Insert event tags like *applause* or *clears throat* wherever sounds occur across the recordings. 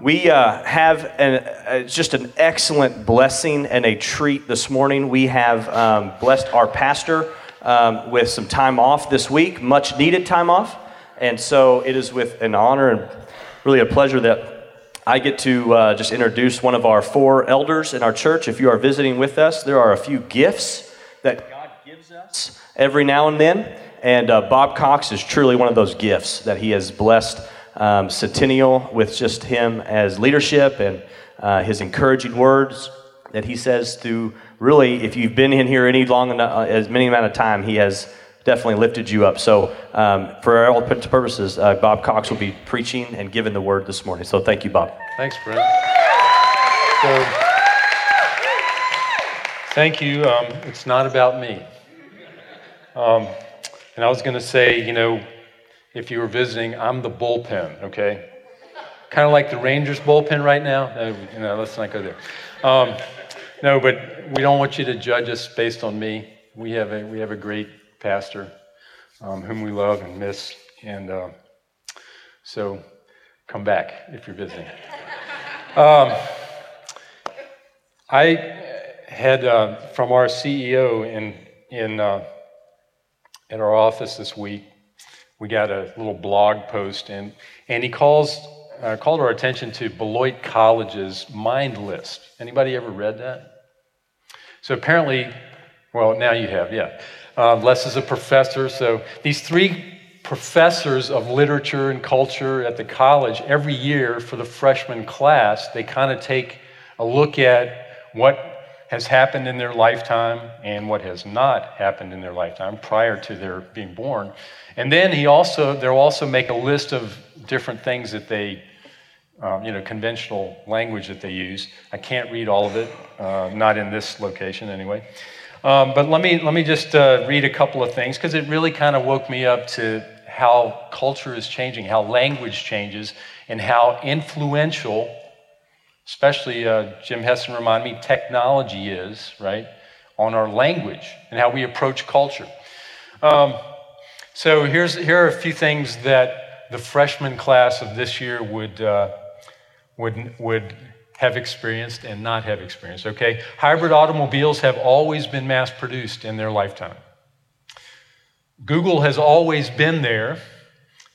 We uh, have an, uh, just an excellent blessing and a treat this morning. We have um, blessed our pastor um, with some time off this week, much needed time off. And so it is with an honor and really a pleasure that I get to uh, just introduce one of our four elders in our church. If you are visiting with us, there are a few gifts that God gives us every now and then. And uh, Bob Cox is truly one of those gifts that he has blessed um, Centennial with just him as leadership and uh, his encouraging words that he says through really, if you've been in here any long enough, as many amount of time, he has definitely lifted you up. So, um, for all purposes, uh, Bob Cox will be preaching and giving the word this morning. So, thank you, Bob. Thanks, Brent. So, thank you. Um, it's not about me. Um, and I was going to say, you know, if you were visiting, I'm the bullpen, okay? Kind of like the Rangers bullpen right now. No, you know, let's not go there. Um, no, but we don't want you to judge us based on me. We have a, we have a great pastor um, whom we love and miss. And uh, so come back if you're visiting. Um, I had uh, from our CEO in, in, uh, at our office this week, we got a little blog post, and, and he calls, uh, called our attention to Beloit College's Mind List. Anybody ever read that? So apparently, well, now you have, yeah. Uh, Les is a professor, so these three professors of literature and culture at the college, every year for the freshman class, they kind of take a look at what has happened in their lifetime and what has not happened in their lifetime prior to their being born. And then he also, they'll also make a list of different things that they, um, you know, conventional language that they use. I can't read all of it, uh, not in this location anyway. Um, but let me, let me just uh, read a couple of things because it really kind of woke me up to how culture is changing, how language changes, and how influential, especially uh, Jim Hessen reminded me, technology is, right, on our language and how we approach culture. Um, so here's, here are a few things that the freshman class of this year would, uh, would, would have experienced and not have experienced, okay? Hybrid automobiles have always been mass produced in their lifetime. Google has always been there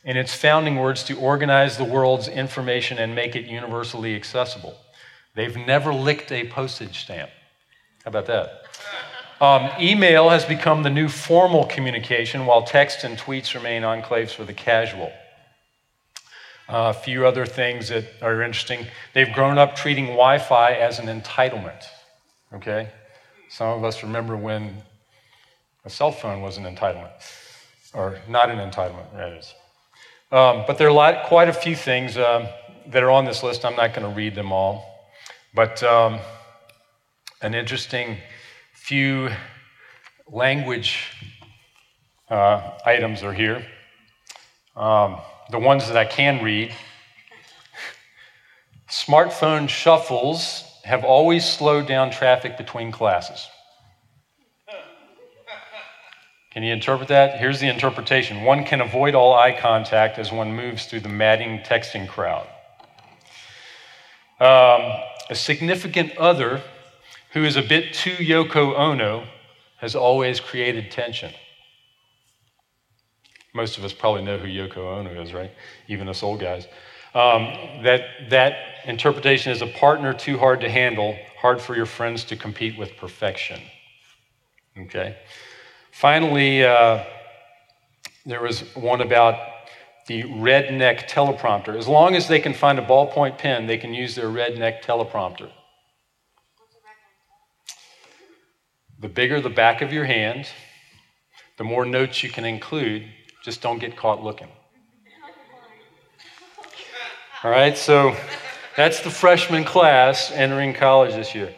in its founding words to organize the world's information and make it universally accessible. They've never licked a postage stamp. How about that? Um, email has become the new formal communication, while text and tweets remain enclaves for the casual. Uh, a few other things that are interesting. They've grown up treating Wi Fi as an entitlement. Okay? Some of us remember when a cell phone was an entitlement, or not an entitlement, that is. Um, but there are a lot, quite a few things um, that are on this list. I'm not going to read them all. But um, an interesting few language uh, items are here. Um, the ones that I can read. Smartphone shuffles have always slowed down traffic between classes. Can you interpret that? Here's the interpretation one can avoid all eye contact as one moves through the madding texting crowd. Um, a significant other who is a bit too Yoko Ono, has always created tension. Most of us probably know who Yoko Ono is, right? Even us old guys. Um, that, that interpretation is a partner too hard to handle, hard for your friends to compete with perfection. Okay? Finally, uh, there was one about the redneck teleprompter. As long as they can find a ballpoint pen, they can use their redneck teleprompter. The bigger the back of your hand, the more notes you can include. Just don't get caught looking. All right, so that's the freshman class entering college this year.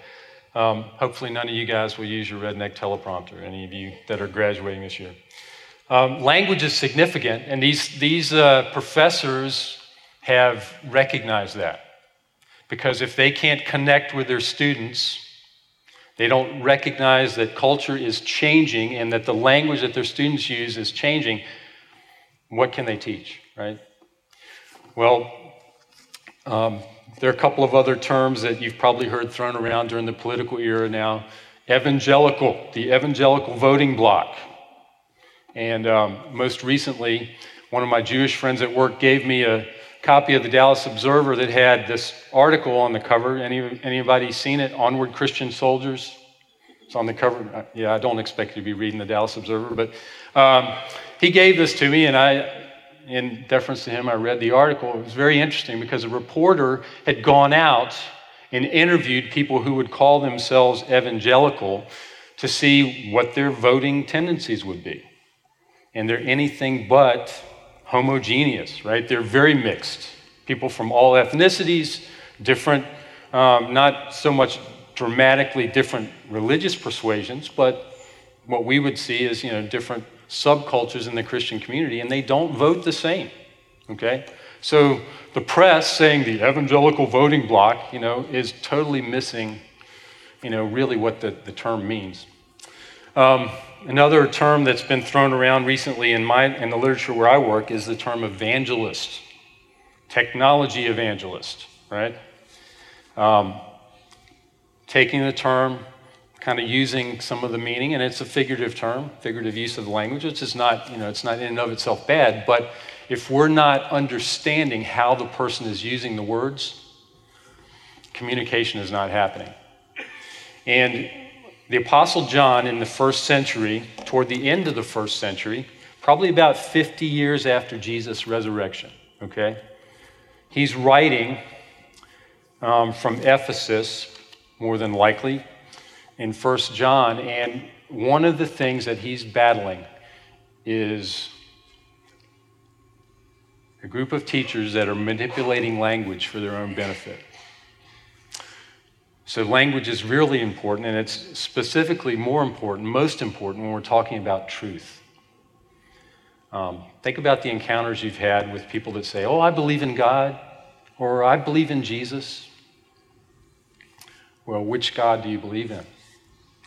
Um, hopefully, none of you guys will use your redneck teleprompter, any of you that are graduating this year. Um, language is significant, and these, these uh, professors have recognized that. Because if they can't connect with their students they don't recognize that culture is changing and that the language that their students use is changing. What can they teach, right? Well, Um, there are a couple of other terms that you've probably heard thrown around during the political era now. Evangelical, the evangelical voting bloc. And um, most recently, one of my Jewish friends at work gave me a copy of the Dallas Observer that had this article on the cover. Any, anybody seen it? Onward Christian Soldiers. It's on the cover. Uh, yeah, I don't expect you to be reading the Dallas Observer, but um, he gave this to me, and I, in deference to him, I read the article. It was very interesting because a reporter had gone out and interviewed people who would call themselves evangelical to see what their voting tendencies would be. And they're anything but homogeneous, right? They're very mixed. People from all ethnicities, different, um, not so much dramatically different religious persuasions, but what we would see is, you know, different subcultures in the Christian community, and they don't vote the same, okay? So the press saying the evangelical voting bloc, you know, is totally missing, you know, really what the, the term means. Um, Another term that's been thrown around recently in, my, in the literature where I work is the term evangelist, technology evangelist, right? Um, taking the term, kind of using some of the meaning, and it's a figurative term, figurative use of the language, which is not, you know, it's not in and of itself bad, but if we're not understanding how the person is using the words, communication is not happening. And the Apostle John in the first century, toward the end of the first century, probably about 50 years after Jesus' resurrection, okay? He's writing um, from Ephesus, more than likely, in First John, and one of the things that he's battling is a group of teachers that are manipulating language for their own benefit. So, language is really important, and it's specifically more important, most important, when we're talking about truth. Um, think about the encounters you've had with people that say, Oh, I believe in God, or I believe in Jesus. Well, which God do you believe in?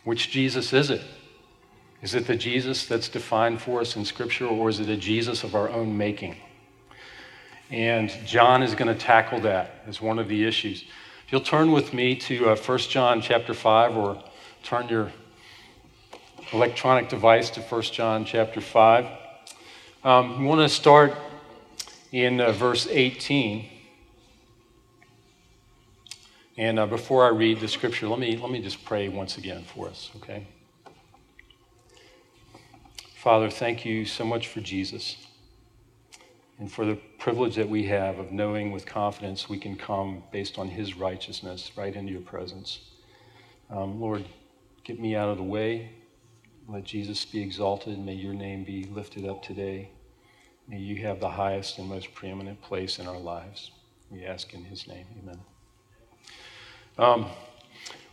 Which Jesus is it? Is it the Jesus that's defined for us in Scripture, or is it a Jesus of our own making? And John is going to tackle that as one of the issues. If you'll turn with me to uh, 1 John chapter 5 or turn your electronic device to 1 John chapter 5. Um, we want to start in uh, verse 18. And uh, before I read the scripture, let me, let me just pray once again for us, okay? Father, thank you so much for Jesus and for the privilege that we have of knowing with confidence we can come based on his righteousness right into your presence. Um, Lord, get me out of the way. Let Jesus be exalted. May your name be lifted up today. May you have the highest and most preeminent place in our lives. We ask in his name. Amen. Um,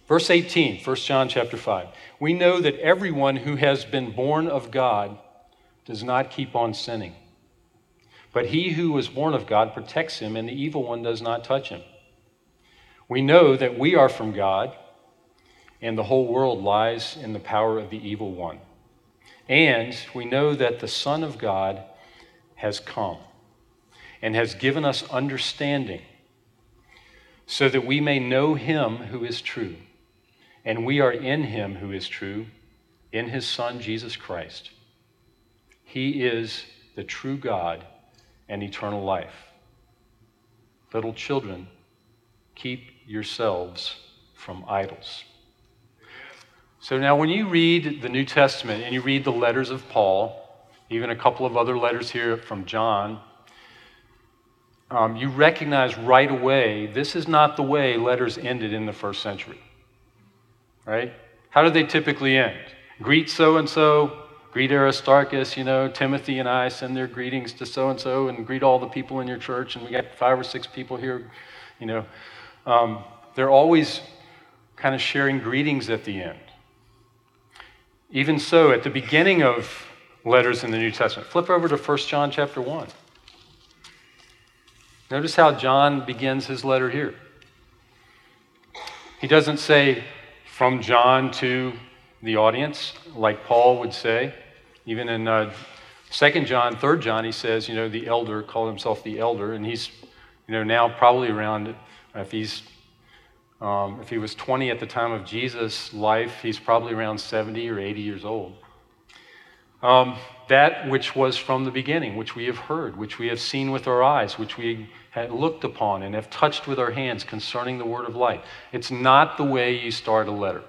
verse 18, 1 John chapter 5. We know that everyone who has been born of God does not keep on sinning but he who was born of God protects him, and the evil one does not touch him. We know that we are from God, and the whole world lies in the power of the evil one. And we know that the Son of God has come and has given us understanding so that we may know him who is true. And we are in him who is true, in his Son, Jesus Christ. He is the true God and eternal life. Little children, keep yourselves from idols. So now, when you read the New Testament and you read the letters of Paul, even a couple of other letters here from John, um, you recognize right away this is not the way letters ended in the first century. Right? How do they typically end? Greet so and so, greet Aristarchus, you know, Timothy and I send their greetings to so and so and greet all the people in your church. And we got five or six people here, you know. Um, they're always kind of sharing greetings at the end. Even so, at the beginning of letters in the New Testament, flip over to 1 John chapter 1. Notice how John begins his letter here. He doesn't say from John to the audience, like Paul would say. Even in uh, 2 John, 3 John, he says, you know, the elder, called himself the elder, and he's You know, now probably around, if he's um, if he was 20 at the time of Jesus' life, he's probably around 70 or 80 years old. Um, that which was from the beginning, which we have heard, which we have seen with our eyes, which we had looked upon and have touched with our hands concerning the word of life. It's not the way you start a letter.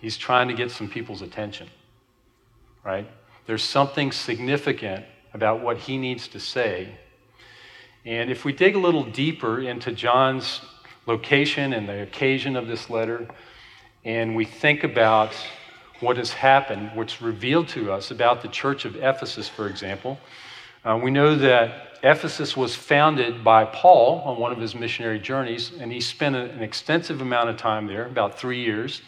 He's trying to get some people's attention, right? There's something significant about what he needs to say. And if we dig a little deeper into John's location and the occasion of this letter, and we think about what has happened, what's revealed to us about the church of Ephesus, for example, uh, we know that Ephesus was founded by Paul on one of his missionary journeys, and he spent an extensive amount of time there, about three years.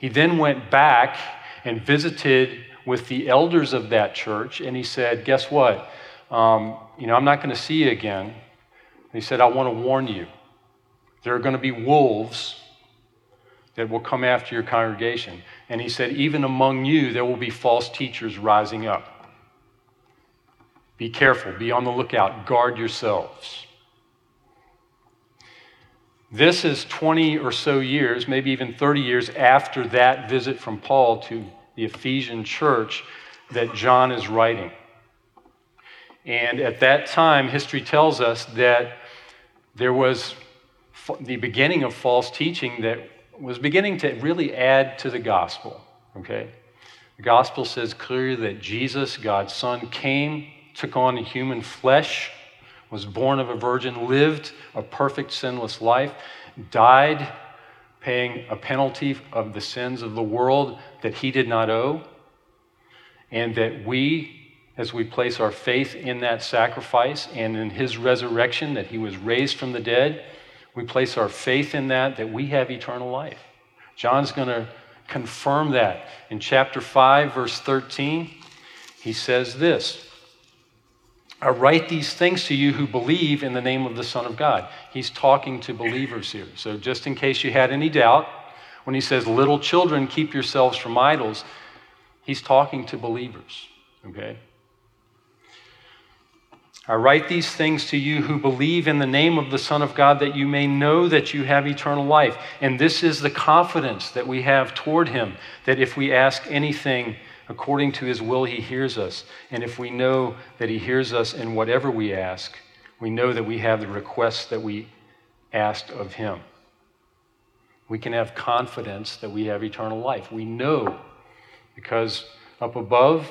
He then went back and visited with the elders of that church, and he said, Guess what? Um, you know, I'm not going to see you again. And he said, I want to warn you. There are going to be wolves that will come after your congregation. And he said, Even among you, there will be false teachers rising up. Be careful, be on the lookout, guard yourselves. This is 20 or so years, maybe even 30 years after that visit from Paul to the Ephesian church that John is writing. And at that time, history tells us that there was the beginning of false teaching that was beginning to really add to the gospel. Okay? The gospel says clearly that Jesus, God's Son, came, took on human flesh, was born of a virgin, lived a perfect, sinless life, died paying a penalty of the sins of the world that he did not owe, and that we, as we place our faith in that sacrifice and in his resurrection, that he was raised from the dead, we place our faith in that, that we have eternal life. John's going to confirm that. In chapter 5, verse 13, he says this I write these things to you who believe in the name of the Son of God. He's talking to believers here. So, just in case you had any doubt, when he says, Little children, keep yourselves from idols, he's talking to believers. Okay? I write these things to you who believe in the name of the Son of God, that you may know that you have eternal life. And this is the confidence that we have toward Him, that if we ask anything according to His will, He hears us. And if we know that He hears us in whatever we ask, we know that we have the requests that we asked of Him. We can have confidence that we have eternal life. We know because up above,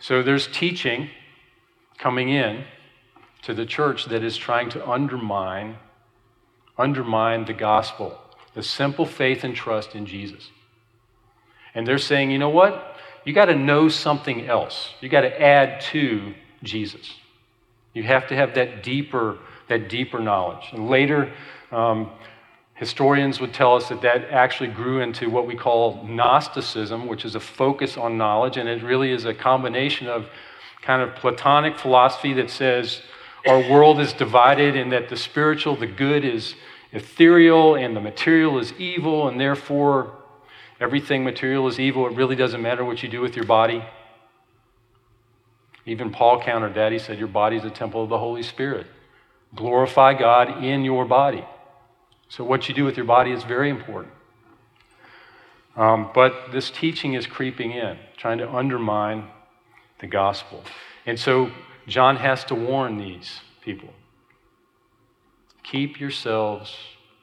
So there's teaching coming in to the church that is trying to undermine undermine the gospel, the simple faith and trust in Jesus. And they're saying, you know what? You got to know something else. You got to add to Jesus. You have to have that deeper, that deeper knowledge. And later, um, Historians would tell us that that actually grew into what we call Gnosticism, which is a focus on knowledge, and it really is a combination of kind of Platonic philosophy that says our world is divided and that the spiritual, the good, is ethereal and the material is evil, and therefore everything material is evil. It really doesn't matter what you do with your body. Even Paul countered that. He said, Your body is a temple of the Holy Spirit. Glorify God in your body. So, what you do with your body is very important. Um, but this teaching is creeping in, trying to undermine the gospel. And so, John has to warn these people keep yourselves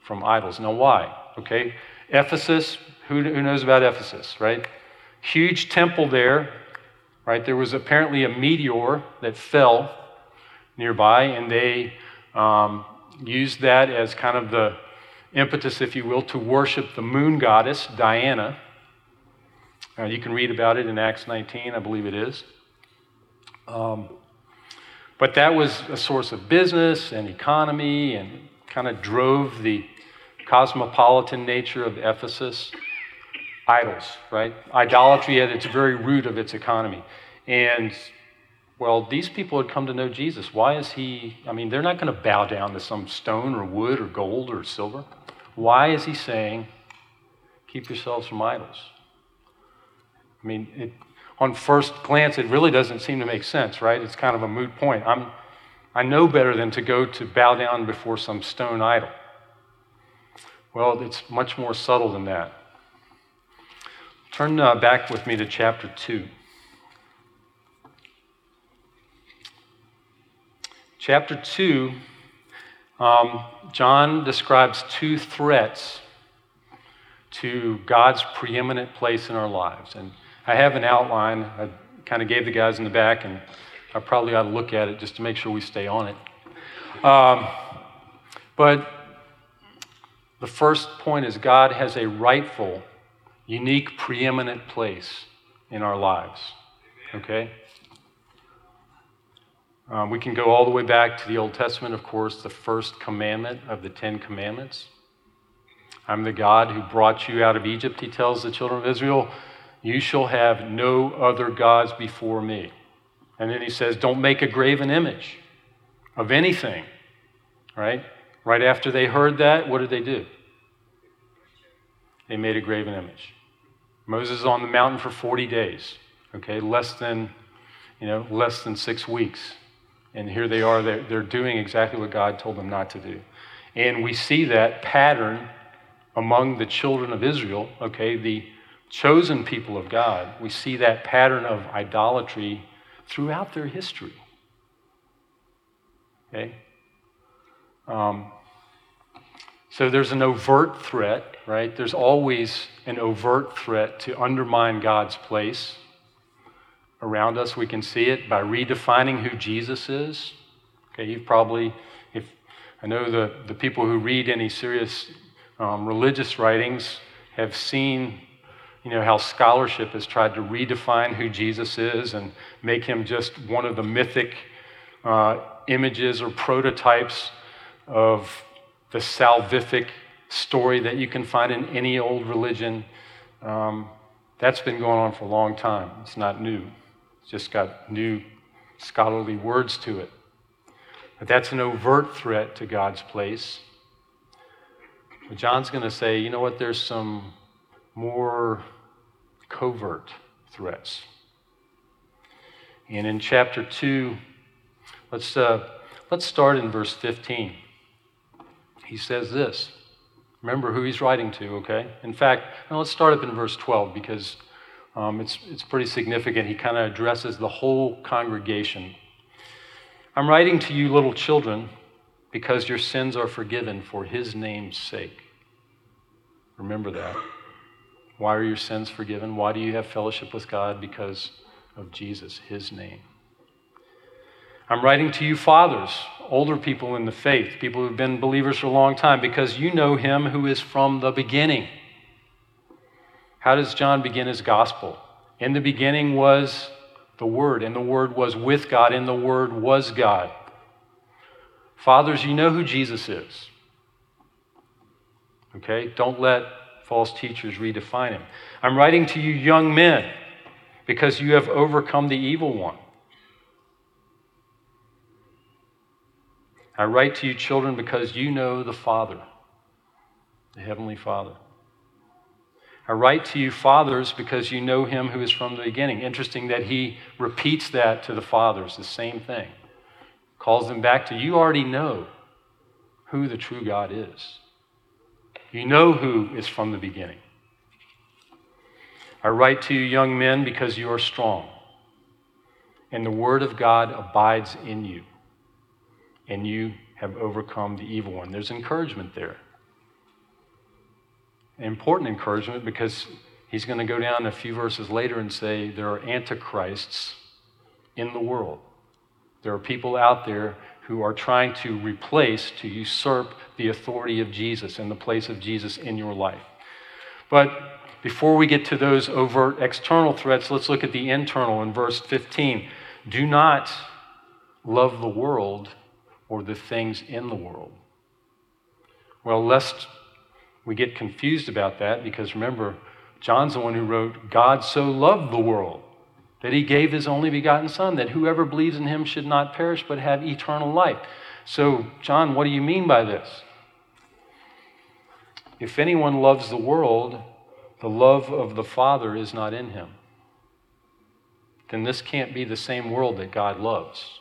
from idols. Now, why? Okay, Ephesus, who, who knows about Ephesus, right? Huge temple there, right? There was apparently a meteor that fell nearby, and they um, used that as kind of the impetus, if you will, to worship the moon goddess, Diana. Uh, you can read about it in Acts 19, I believe it is. Um, But that was a source of business and economy and kind of drove the cosmopolitan nature of Ephesus. Idols, right? Idolatry at its very root of its economy. And, well, these people had come to know Jesus. Why is he, I mean, they're not going to bow down to some stone or wood or gold or silver. Why is he saying, keep yourselves from idols? I mean, it, on first glance, it really doesn't seem to make sense, right? It's kind of a moot point. I'm, I know better than to go to bow down before some stone idol. Well, it's much more subtle than that. Turn uh, back with me to chapter 2. Chapter 2, um, John describes two threats to God's preeminent place in our lives. And I have an outline. I kind of gave the guys in the back, and I probably ought to look at it just to make sure we stay on it. Um, but the first point is God has a rightful, unique, preeminent place in our lives. Okay? Um, we can go all the way back to the Old Testament, of course, the first commandment of the Ten Commandments. I'm the God who brought you out of Egypt, he tells the children of Israel. You shall have no other gods before me. And then he says, Don't make a graven image of anything. Right? Right after they heard that, what did they do? They made a graven image. Moses is on the mountain for 40 days. Okay, less than, you know, less than six weeks. And here they are, they're, they're doing exactly what God told them not to do. And we see that pattern among the children of Israel, okay, the chosen people of God, we see that pattern of idolatry throughout their history. Okay? Um, so there's an overt threat, right? There's always an overt threat to undermine God's place around us. We can see it by redefining who Jesus is. Okay, you've probably, if I know the, the people who read any serious um, religious writings have seen you know, how scholarship has tried to redefine who Jesus is and make him just one of the mythic uh, images or prototypes of the salvific story that you can find in any old religion. Um, that's been going on for a long time. It's not new, just got new scholarly words to it. But that's an overt threat to God's place. But John's going to say, you know what, there's some more covert threats. And in chapter 2, let's, uh, let's start in verse 15. He says this. Remember who he's writing to, okay? In fact, let's start up in verse 12 because um, it's, it's pretty significant. He kind of addresses the whole congregation. I'm writing to you, little children, because your sins are forgiven for his name's sake. Remember that. Why are your sins forgiven? Why do you have fellowship with God? Because of Jesus, his name. I'm writing to you, fathers, older people in the faith, people who've been believers for a long time, because you know him who is from the beginning. How does John begin his gospel? In the beginning was the Word, and the Word was with God, and the Word was God. Fathers, you know who Jesus is. Okay? Don't let false teachers redefine him. I'm writing to you, young men, because you have overcome the evil one. I write to you, children, because you know the Father, the Heavenly Father. I write to you, fathers, because you know him who is from the beginning. Interesting that he repeats that to the fathers, the same thing. Calls them back to you already know who the true God is. You know who is from the beginning. I write to you, young men, because you are strong, and the word of God abides in you, and you have overcome the evil one. There's encouragement there. Important encouragement because he's going to go down a few verses later and say there are antichrists in the world. There are people out there who are trying to replace, to usurp the authority of Jesus and the place of Jesus in your life. But before we get to those overt external threats, let's look at the internal in verse 15. Do not love the world or the things in the world? Well, lest we get confused about that, because remember, John's the one who wrote, God so loved the world that he gave his only begotten Son, that whoever believes in him should not perish but have eternal life. So, John, what do you mean by this? If anyone loves the world, the love of the Father is not in him. Then this can't be the same world that God loves.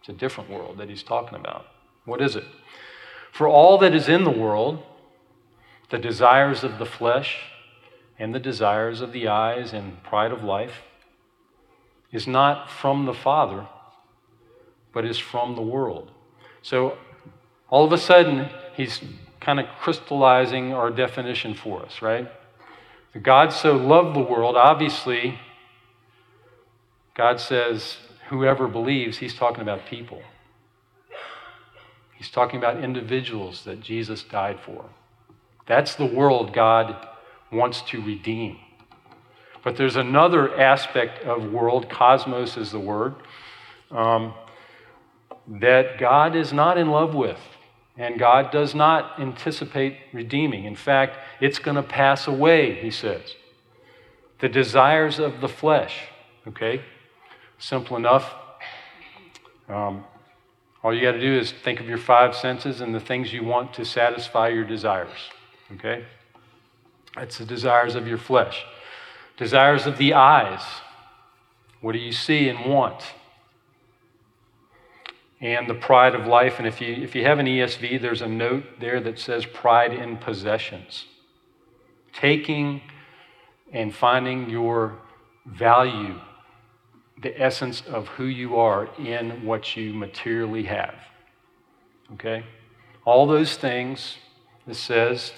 It's a different world that he's talking about. What is it? For all that is in the world, the desires of the flesh and the desires of the eyes and pride of life, is not from the Father, but is from the world. So all of a sudden, he's kind of crystallizing our definition for us, right? God so loved the world, obviously, God says, whoever believes, he's talking about people. He's talking about individuals that Jesus died for. That's the world God wants to redeem. But there's another aspect of world, cosmos is the word, um, that God is not in love with. And God does not anticipate redeeming. In fact, it's going to pass away, he says. The desires of the flesh, okay? Simple enough. Um, all you got to do is think of your five senses and the things you want to satisfy your desires, okay? That's the desires of your flesh. Desires of the eyes. What do you see and want? and the pride of life. And if you, if you have an ESV, there's a note there that says pride in possessions. Taking and finding your value, the essence of who you are in what you materially have. Okay? All those things, it says,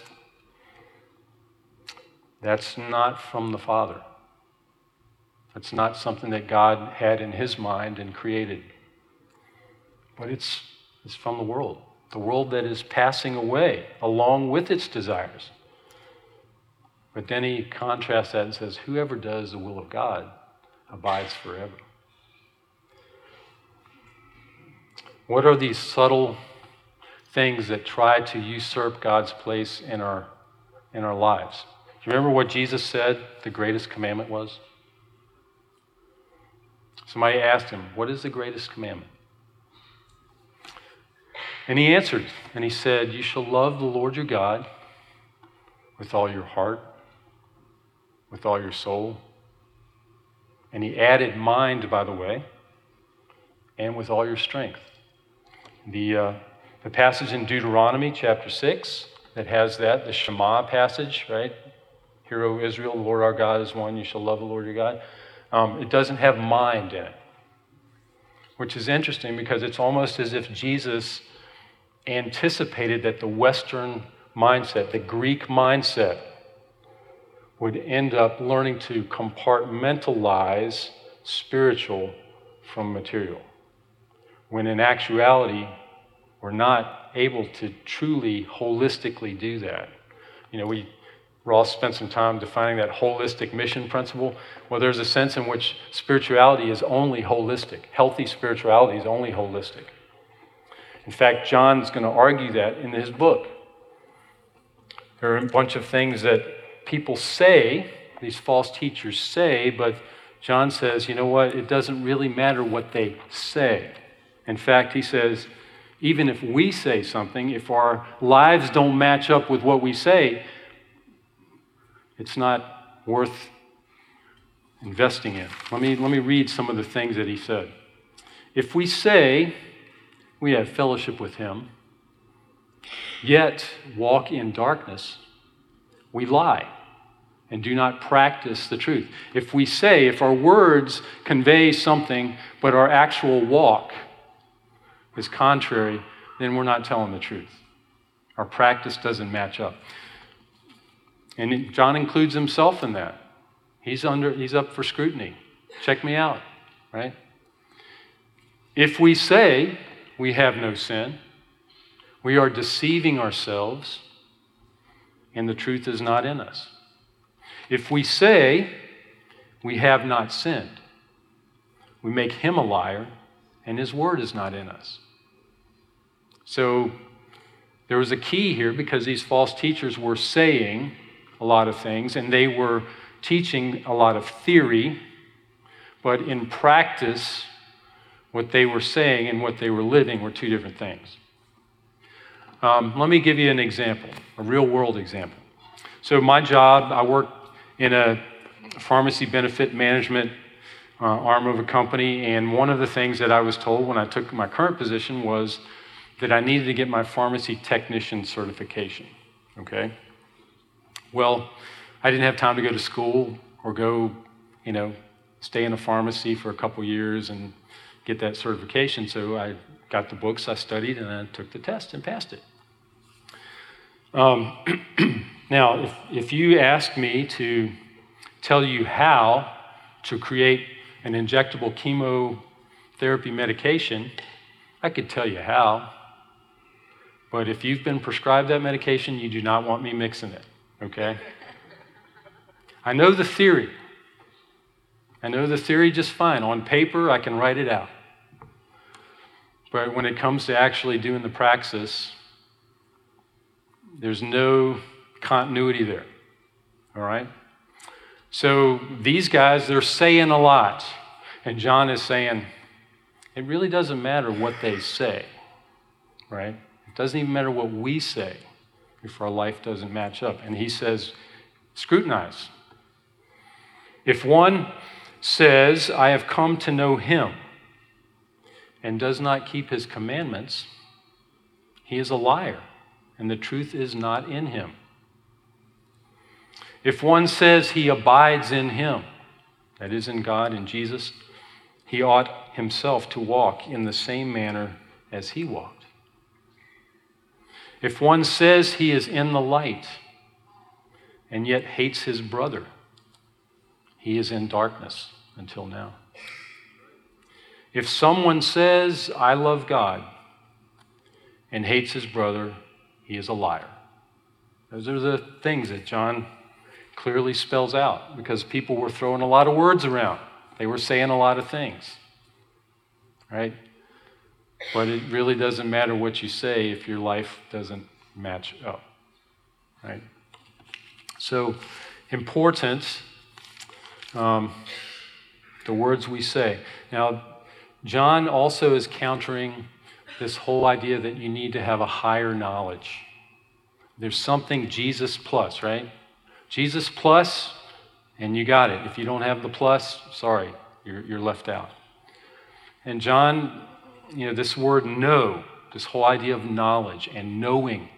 that's not from the Father. That's not something that God had in His mind and created but it's, it's from the world, the world that is passing away along with its desires. But then he contrasts that and says, Whoever does the will of God abides forever. What are these subtle things that try to usurp God's place in our, in our lives? Do you remember what Jesus said the greatest commandment was? Somebody asked him, What is the greatest commandment? And he answered, and he said, You shall love the Lord your God with all your heart, with all your soul. And he added mind, by the way, and with all your strength. The, uh, the passage in Deuteronomy chapter 6 that has that, the Shema passage, right? Hear, O Israel, the Lord our God is one, you shall love the Lord your God. Um, it doesn't have mind in it, which is interesting because it's almost as if Jesus anticipated that the Western mindset, the Greek mindset, would end up learning to compartmentalize spiritual from material. When in actuality, we're not able to truly holistically do that. You know, we Ross spent some time defining that holistic mission principle. Well, there's a sense in which spirituality is only holistic. Healthy spirituality is only holistic. In fact, John's going to argue that in his book. There are a bunch of things that people say, these false teachers say, but John says, you know what? It doesn't really matter what they say. In fact, he says, even if we say something, if our lives don't match up with what we say, it's not worth investing in. Let me, let me read some of the things that he said. If we say, we have fellowship with Him, yet walk in darkness, we lie and do not practice the truth. If we say, if our words convey something, but our actual walk is contrary, then we're not telling the truth. Our practice doesn't match up. And John includes himself in that. He's, under, he's up for scrutiny. Check me out, right? If we say we have no sin. We are deceiving ourselves, and the truth is not in us. If we say we have not sinned, we make him a liar, and His Word is not in us. So there was a key here because these false teachers were saying a lot of things and they were teaching a lot of theory, but in practice, what they were saying and what they were living were two different things. Um, let me give you an example, a real world example. So, my job, I work in a pharmacy benefit management uh, arm of a company, and one of the things that I was told when I took my current position was that I needed to get my pharmacy technician certification. Okay? Well, I didn't have time to go to school or go, you know, stay in a pharmacy for a couple years and get that certification. So I got the books, I studied, and I took the test and passed it. Um, *clears throat* now, if, if you ask me to tell you how to create an injectable chemotherapy medication, I could tell you how. But if you've been prescribed that medication, you do not want me mixing it, okay? I know the theory. I know the theory just fine. On paper, I can write it out. But when it comes to actually doing the praxis, there's no continuity there. All right? So these guys, they're saying a lot. And John is saying, it really doesn't matter what they say, right? It doesn't even matter what we say if our life doesn't match up. And he says, scrutinize. If one says, I have come to know him, and does not keep his commandments, he is a liar, and the truth is not in him. If one says he abides in him, that is in God and Jesus, he ought himself to walk in the same manner as he walked. If one says he is in the light and yet hates his brother, he is in darkness until now. If someone says, I love God, and hates his brother, he is a liar. Those are the things that John clearly spells out because people were throwing a lot of words around. They were saying a lot of things. Right? But it really doesn't matter what you say if your life doesn't match up. Right? So, important um, the words we say. Now, John also is countering this whole idea that you need to have a higher knowledge. There's something Jesus plus, right? Jesus plus, and you got it. If you don't have the plus, sorry, you're, you're left out. And John, you know, this word know, this whole idea of knowledge and knowing,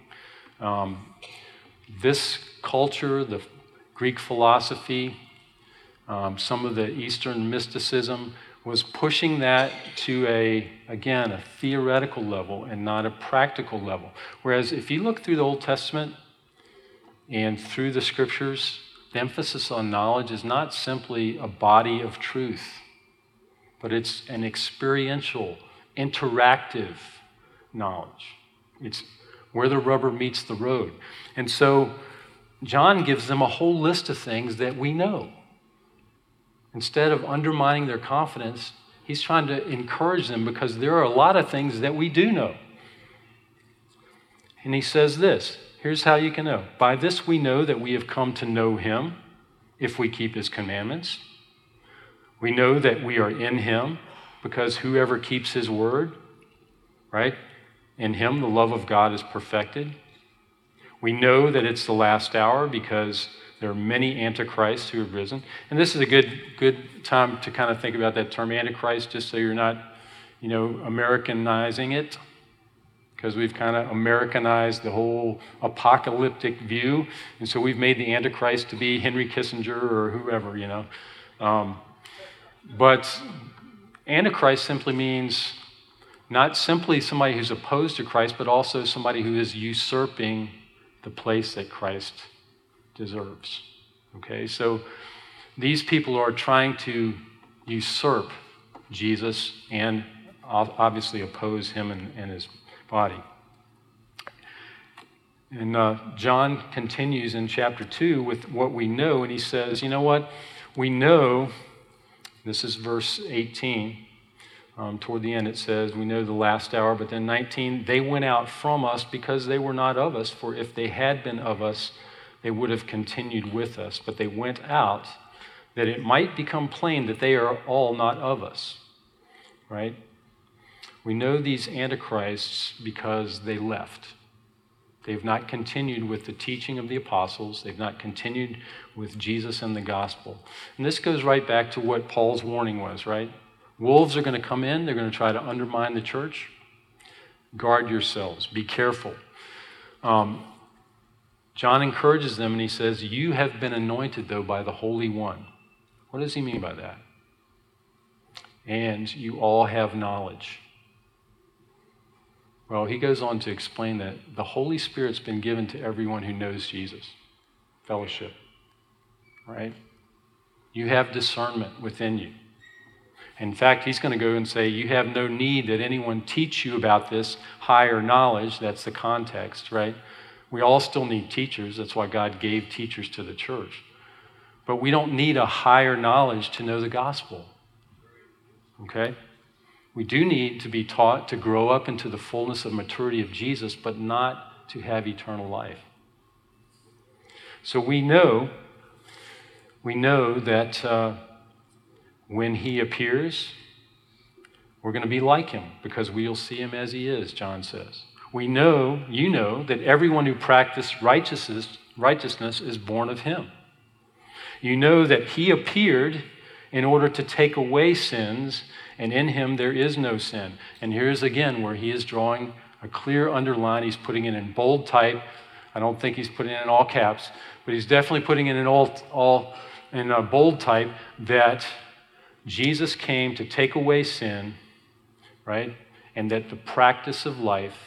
um, this culture, the Greek philosophy, um, some of the Eastern mysticism was pushing that to a, again, a theoretical level and not a practical level. Whereas if you look through the Old Testament and through the scriptures, the emphasis on knowledge is not simply a body of truth, but it's an experiential, interactive knowledge. It's where the rubber meets the road. And so John gives them a whole list of things that we know. Instead of undermining their confidence, he's trying to encourage them because there are a lot of things that we do know. And he says this here's how you can know. By this we know that we have come to know him if we keep his commandments. We know that we are in him because whoever keeps his word, right? In him the love of God is perfected. We know that it's the last hour because there are many antichrists who have risen. And this is a good, good time to kind of think about that term antichrist, just so you're not, you know, Americanizing it. Because we've kind of Americanized the whole apocalyptic view. And so we've made the Antichrist to be Henry Kissinger or whoever, you know. Um, but Antichrist simply means not simply somebody who's opposed to Christ, but also somebody who is usurping the place that Christ deserves. Okay, so these people are trying to usurp Jesus and obviously oppose him and, and his body. And uh, John continues in chapter 2 with what we know, and he says, You know what? We know, this is verse 18. Um, toward the end, it says, We know the last hour. But then 19, they went out from us because they were not of us. For if they had been of us, they would have continued with us. But they went out that it might become plain that they are all not of us. Right? We know these antichrists because they left. They've not continued with the teaching of the apostles. They've not continued with Jesus and the gospel. And this goes right back to what Paul's warning was, right? Wolves are going to come in, they're going to try to undermine the church. Guard yourselves, be careful. Um, John encourages them and he says, You have been anointed, though, by the Holy One. What does he mean by that? And you all have knowledge. Well, he goes on to explain that the Holy Spirit's been given to everyone who knows Jesus. Fellowship. Right? You have discernment within you. In fact, he's going to go and say, You have no need that anyone teach you about this higher knowledge. That's the context, right? We all still need teachers. That's why God gave teachers to the church. But we don't need a higher knowledge to know the gospel. Okay? We do need to be taught to grow up into the fullness of maturity of Jesus, but not to have eternal life. So we know, we know that uh, when he appears, we're going to be like him because we'll see him as he is, John says. We know, you know, that everyone who practices righteousness, righteousness is born of him. You know that he appeared in order to take away sins, and in him there is no sin. And here's again where he is drawing a clear underline. He's putting it in bold type. I don't think he's putting it in all caps, but he's definitely putting it in all, all in a bold type that Jesus came to take away sin, right? And that the practice of life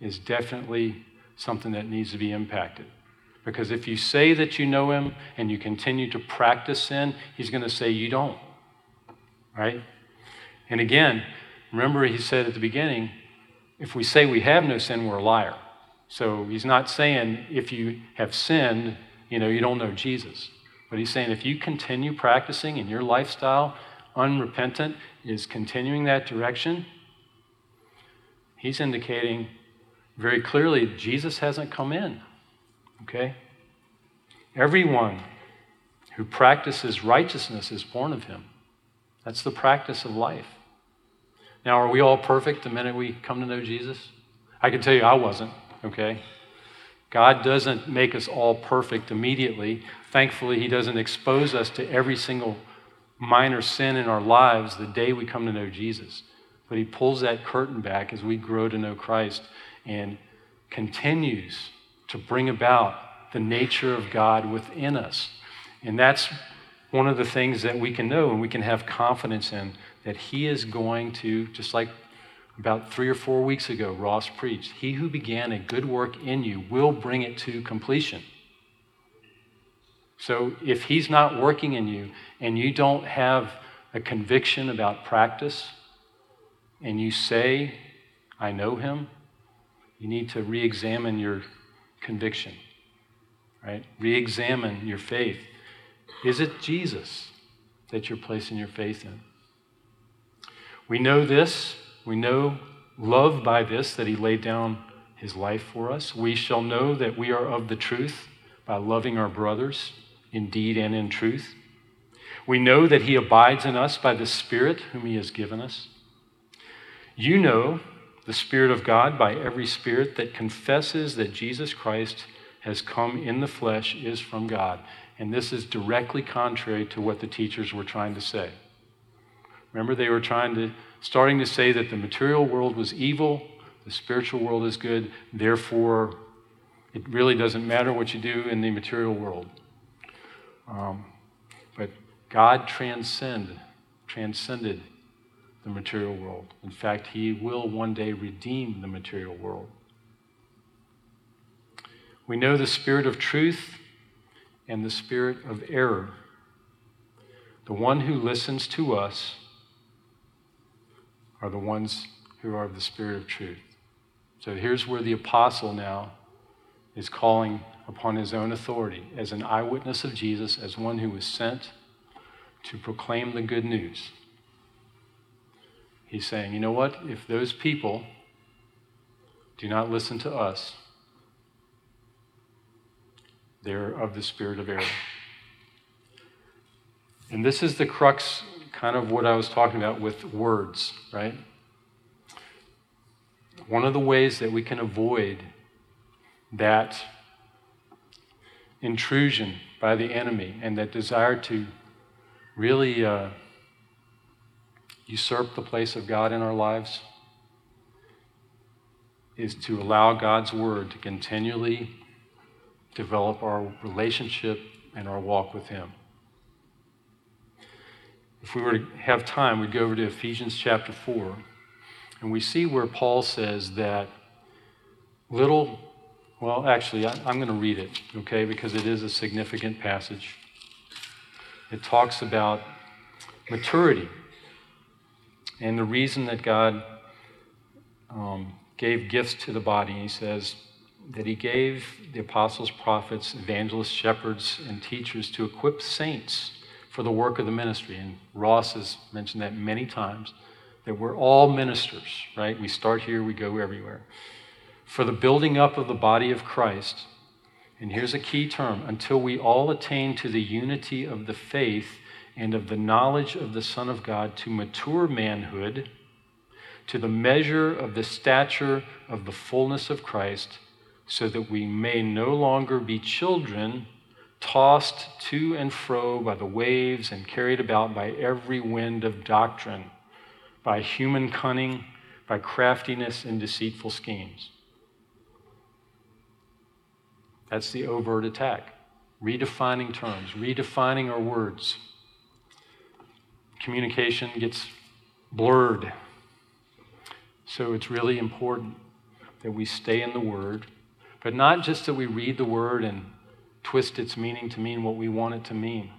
is definitely something that needs to be impacted. Because if you say that you know him and you continue to practice sin, he's going to say you don't. Right? And again, remember he said at the beginning, if we say we have no sin, we're a liar. So he's not saying if you have sinned, you know, you don't know Jesus. But he's saying if you continue practicing and your lifestyle, unrepentant, is continuing that direction, he's indicating very clearly Jesus hasn't come in. Okay? Everyone who practices righteousness is born of him. That's the practice of life. Now, are we all perfect the minute we come to know Jesus? I can tell you I wasn't, okay? God doesn't make us all perfect immediately. Thankfully, He doesn't expose us to every single minor sin in our lives the day we come to know Jesus. But He pulls that curtain back as we grow to know Christ and continues to bring about the nature of God within us. And that's one of the things that we can know and we can have confidence in that He is going to, just like about three or four weeks ago, Ross preached, He who began a good work in you will bring it to completion. So if He's not working in you and you don't have a conviction about practice and you say, I know Him, you need to re examine your conviction, right? Re examine your faith. Is it Jesus that you're placing your faith in? We know this. We know, love by this, that He laid down His life for us. We shall know that we are of the truth by loving our brothers in deed and in truth. We know that He abides in us by the Spirit whom He has given us. You know the Spirit of God by every spirit that confesses that Jesus Christ has come in the flesh is from God. And this is directly contrary to what the teachers were trying to say. Remember, they were trying to, starting to say that the material world was evil, the spiritual world is good, therefore, it really doesn't matter what you do in the material world. Um, but God transcend, transcended the material world. In fact, He will one day redeem the material world. We know the spirit of truth and the spirit of error. The one who listens to us are the ones who are of the spirit of truth. So here's where the apostle now is calling upon his own authority as an eyewitness of Jesus, as one who was sent to proclaim the good news. He's saying, you know what? If those people do not listen to us, they're of the spirit of error. And this is the crux, kind of what I was talking about with words, right? One of the ways that we can avoid that intrusion by the enemy and that desire to really uh, usurp the place of God in our lives is to allow God's word to continually develop our relationship and our walk with Him. If we were to have time, we'd go over to Ephesians chapter 4, and we see where Paul says that little, well, actually, I, am going to read it, okay, because it is a significant passage. It talks about maturity and the reason that God um, gave gifts to the body. He says, that he gave the apostles, prophets, evangelists, shepherds, and teachers to equip saints for the work of the ministry. And Ross has mentioned that many times that we're all ministers, right? We start here, we go everywhere. For the building up of the body of Christ, and here's a key term until we all attain to the unity of the faith and of the knowledge of the Son of God to mature manhood, to the measure of the stature of the fullness of Christ so that we may no longer be children tossed to and fro by the waves and carried about by every wind of doctrine, by human cunning, by craftiness and deceitful schemes. That's the overt attack. Redefining terms, redefining our words. Communication gets blurred. So it's really important that we stay in the Word but not just that we read the word and twist its meaning to mean what we want it to mean.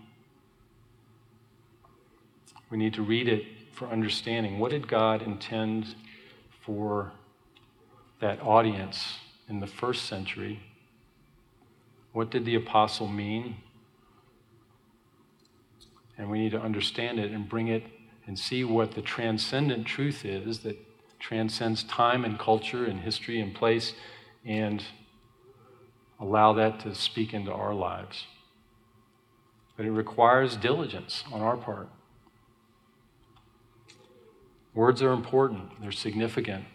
We need to read it for understanding. What did God intend for that audience in the first century? What did the apostle mean? And we need to understand it and bring it and see what the transcendent truth is that transcends time and culture and history and place and allow that to speak into our lives. But it requires diligence on our part. Words are important, they're significant.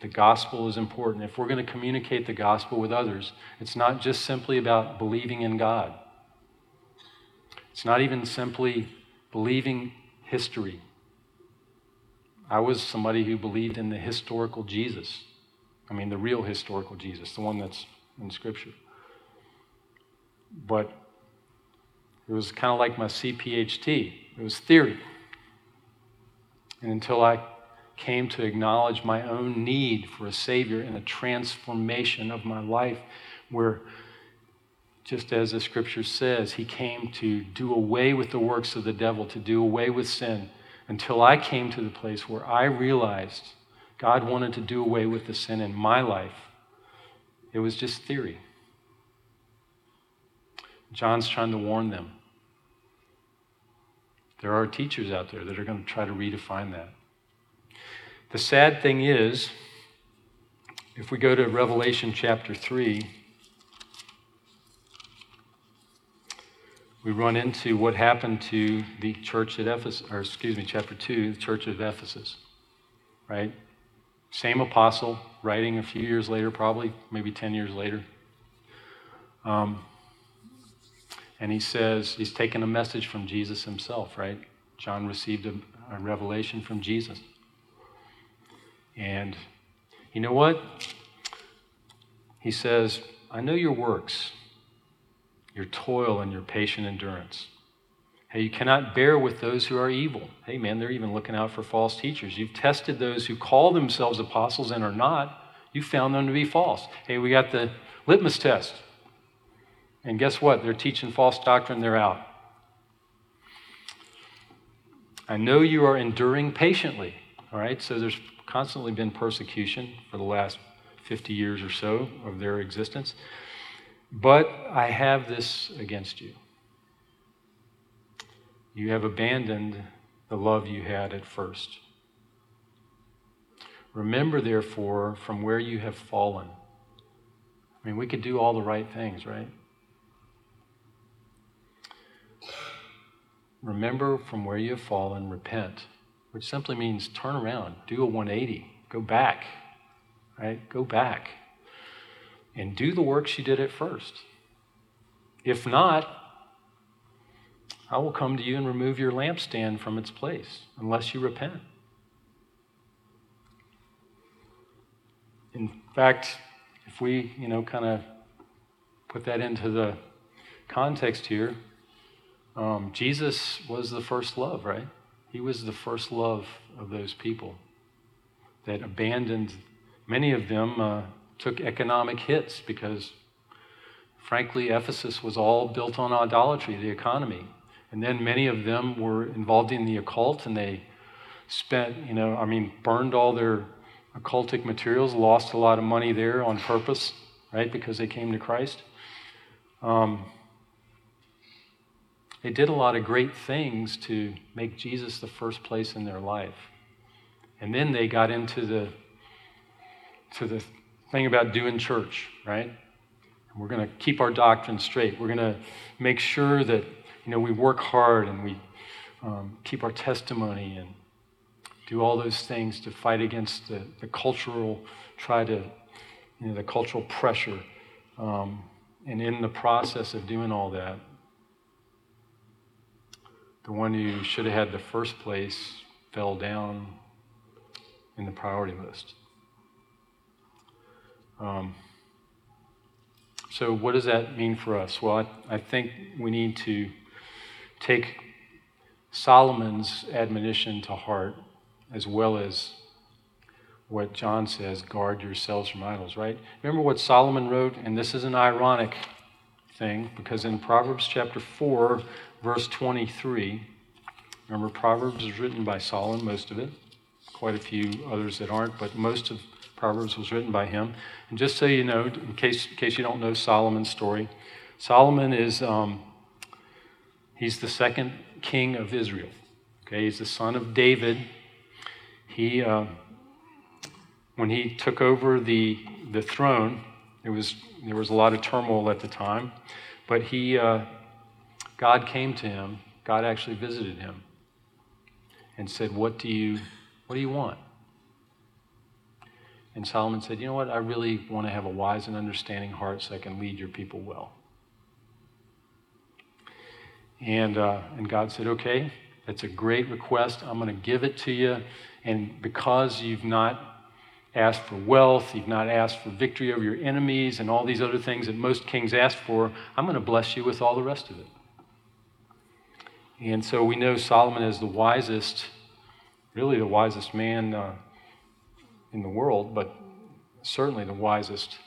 The gospel is important. If we're going to communicate the gospel with others, it's not just simply about believing in God. It's not even simply believing history. I was somebody who believed in the historical Jesus. I mean, the real historical Jesus, the one that's in Scripture. But it was kind of like my CPHT, it was theory. And until I came to acknowledge my own need for a Savior and a transformation of my life, where, just as the Scripture says, He came to do away with the works of the devil, to do away with sin, until I came to the place where I realized God wanted to do away with the sin in my life it was just theory. John's trying to warn them. There are teachers out there that are going to try to redefine that. The sad thing is, if we go to Revelation chapter 3, we run into what happened to the church at Ephesus, or excuse me, chapter 2, the church of Ephesus, right? Same apostle, writing a few years later, probably, maybe 10 years later. Um, and he says, he's taken a message from Jesus himself, right? John received a, a revelation from Jesus. And you know what? He says, I know your works, your toil, and your patient endurance. Hey, you cannot bear with those who are evil. Hey, man, they're even looking out for false teachers. You've tested those who call themselves apostles and are not. You found them to be false. Hey, we got the litmus test. And guess what? They're teaching false doctrine, they're out. I know you are enduring patiently. All right, so there's constantly been persecution for the last 50 years or so of their existence. But I have this against you. You have abandoned the love you had at first. Remember, therefore, from where you have fallen. I mean, we could do all the right things, right? Remember from where you have fallen, repent, which simply means turn around, do a 180, go back, right? Go back and do the work she did at first. If not, I will come to you and remove your lampstand from its place unless you repent. In fact, if we, you know, kind of put that into the context here, um, Jesus was the first love, right? He was the first love of those people that abandoned, many of them uh, took economic hits because, frankly, Ephesus was all built on idolatry, the economy. And then many of them were involved in the occult and they spent, you know, I mean, burned all their occultic materials, lost a lot of money there on purpose, right, because they came to Christ. Um, they did a lot of great things to make Jesus the first place in their life. And then they got into the to the thing about doing church, right? We're going to keep our doctrine straight. We're going to make sure that you know we work hard and we um, keep our testimony and do all those things to fight against the, the cultural, try to, you know, the cultural pressure. Um, and in the process of doing all that, the one who should have had the first place fell down in the priority list. Um, so, what does that mean for us? Well, I, I think we need to take Solomon's admonition to heart as well as what John says guard yourselves from idols, right? Remember what Solomon wrote? And this is an ironic thing because in Proverbs chapter 4, verse 23, remember, Proverbs is written by Solomon, most of it. Quite a few others that aren't, but most of Proverbs was written by him. And just so you know, in case, in case you don't know Solomon's story, Solomon is um, he's the second king of Israel. Okay, he's the son of David, he, uh, when he took over the, the throne, it was, there was a lot of turmoil at the time, but he, uh, God came to him. God actually visited him and said, what do, you, what do you want? And Solomon said, You know what? I really want to have a wise and understanding heart so I can lead your people well. And, uh, and God said, Okay, that's a great request. I'm going to give it to you. And because you've not asked for wealth, you've not asked for victory over your enemies, and all these other things that most kings ask for, I'm going to bless you with all the rest of it. And so we know Solomon is the wisest, really the wisest man uh, in the world, but certainly the wisest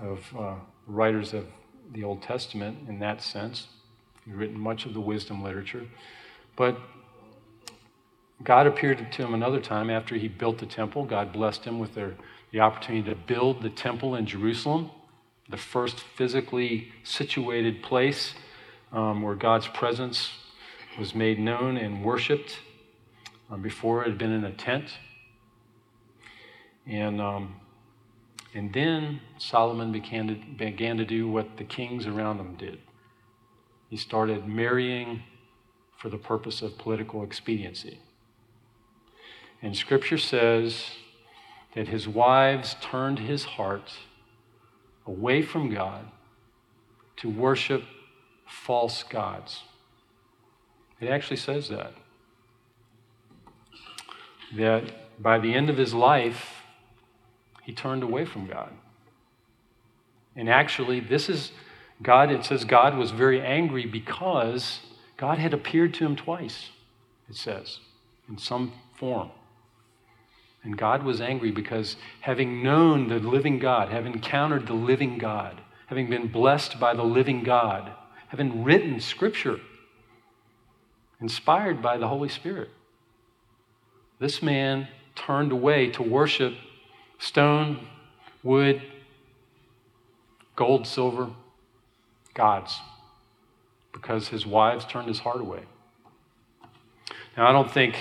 of uh, writers of the Old Testament in that sense. He's written much of the wisdom literature. But God appeared to him another time after he built the temple. God blessed him with their, the opportunity to build the temple in Jerusalem, the first physically situated place um, where God's presence was made known and worshiped. Um, before it had been in a tent. And, um, and then Solomon began to, began to do what the kings around him did. He started marrying for the purpose of political expediency. And scripture says that his wives turned his heart away from God to worship false gods. It actually says that. That by the end of his life, he turned away from God. And actually, this is God, it says God was very angry because God had appeared to him twice, it says, in some form. And God was angry because having known the living God, having encountered the living God, having been blessed by the living God, having written scripture inspired by the Holy Spirit, this man turned away to worship stone, wood, gold, silver, gods, because his wives turned his heart away. Now, I don't think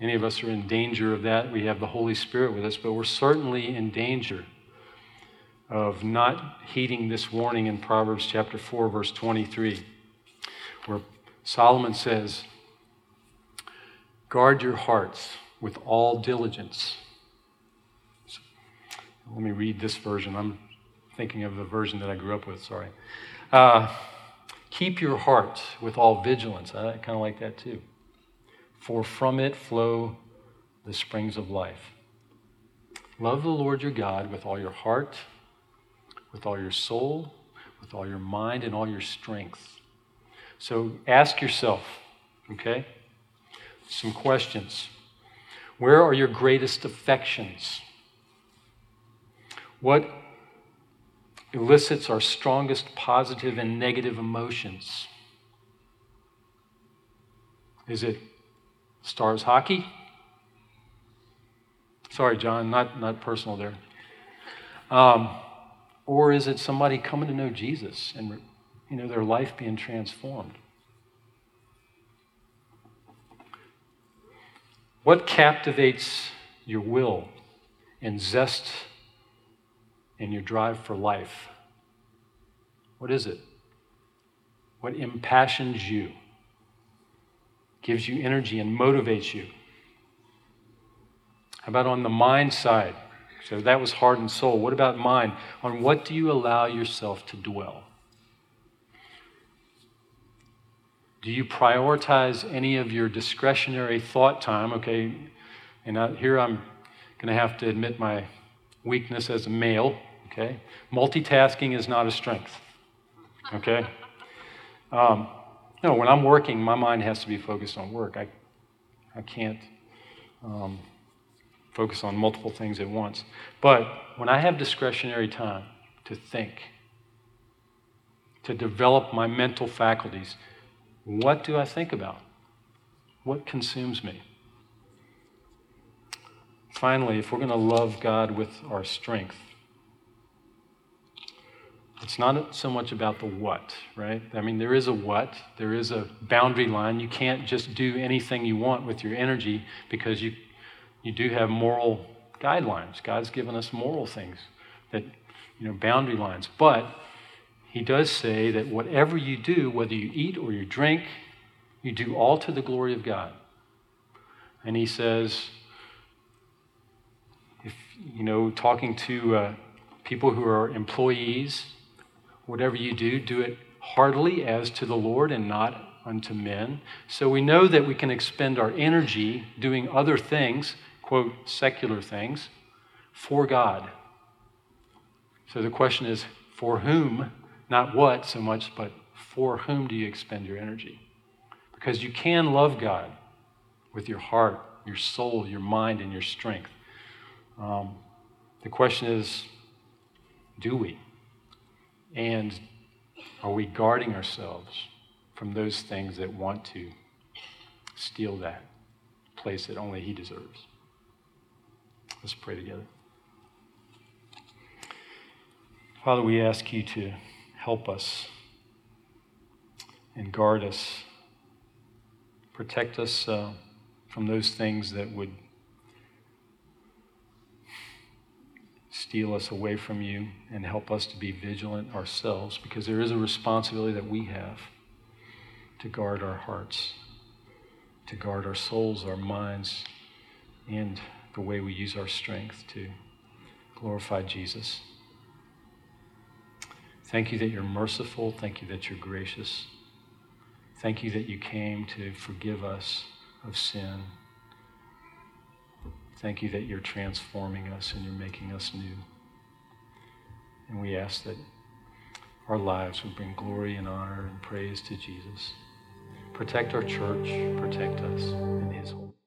any of us are in danger of that. We have the Holy Spirit with us, but we're certainly in danger of not heeding this warning in Proverbs chapter 4, verse 23, where Solomon says, Guard your hearts with all diligence. So, let me read this version. I'm thinking of the version that I grew up with, sorry. Uh, keep your heart with all vigilance. I kind of like that too. For from it flow the springs of life. Love the Lord your God with all your heart with all your soul, with all your mind, and all your strength. So ask yourself, okay, some questions. Where are your greatest affections? What elicits our strongest positive and negative emotions? Is it Stars hockey? Sorry, John, not, not personal there. Um, or is it somebody coming to know Jesus and you know their life being transformed? What captivates your will and zest in your drive for life? What is it? What impassions you, gives you energy and motivates you? How about on the mind side? So that was heart and soul. What about mind? On what do you allow yourself to dwell? Do you prioritize any of your discretionary thought time? Okay, and I, here I'm going to have to admit my weakness as a male. Okay, multitasking is not a strength. Okay, um, no, when I'm working, my mind has to be focused on work. I, I can't. Um, focus on multiple things at once. But when I have discretionary time to think, to develop my mental faculties, what do I think about? What consumes me? Finally, if we're going to love God with our strength, it's not so much about the what, right? I mean, there is a what, there is a boundary line. You can't just do anything you want with your energy because you you do have moral guidelines. God's given us moral things that, you know, boundary lines. But he does say that whatever you do, whether you eat or you drink, you do all to the glory of God. And he says, if, you know, talking to uh, people who are employees, whatever you do, do it heartily as to the Lord and not unto men. So we know that we can expend our energy doing other things quote, secular things for God. So the question is, for whom? Not what so much, but for whom do you expend your energy? Because you can love God with your heart, your soul, your mind, and your strength. Um, the question is, do we? And are we guarding ourselves from those things that want to steal that place that only He deserves? Let's pray together. Father, we ask you to help us and guard us, protect us uh, from those things that would steal us away from you and help us to be vigilant ourselves because there is a responsibility that we have to guard our hearts, to guard our souls, our minds, and the way we use our strength to glorify Jesus. Thank you that you're merciful. Thank you that you're gracious. Thank you that you came to forgive us of sin. Thank you that you're transforming us and you're making us new. And we ask that our lives would bring glory and honor and praise to Jesus. Protect our church, protect us.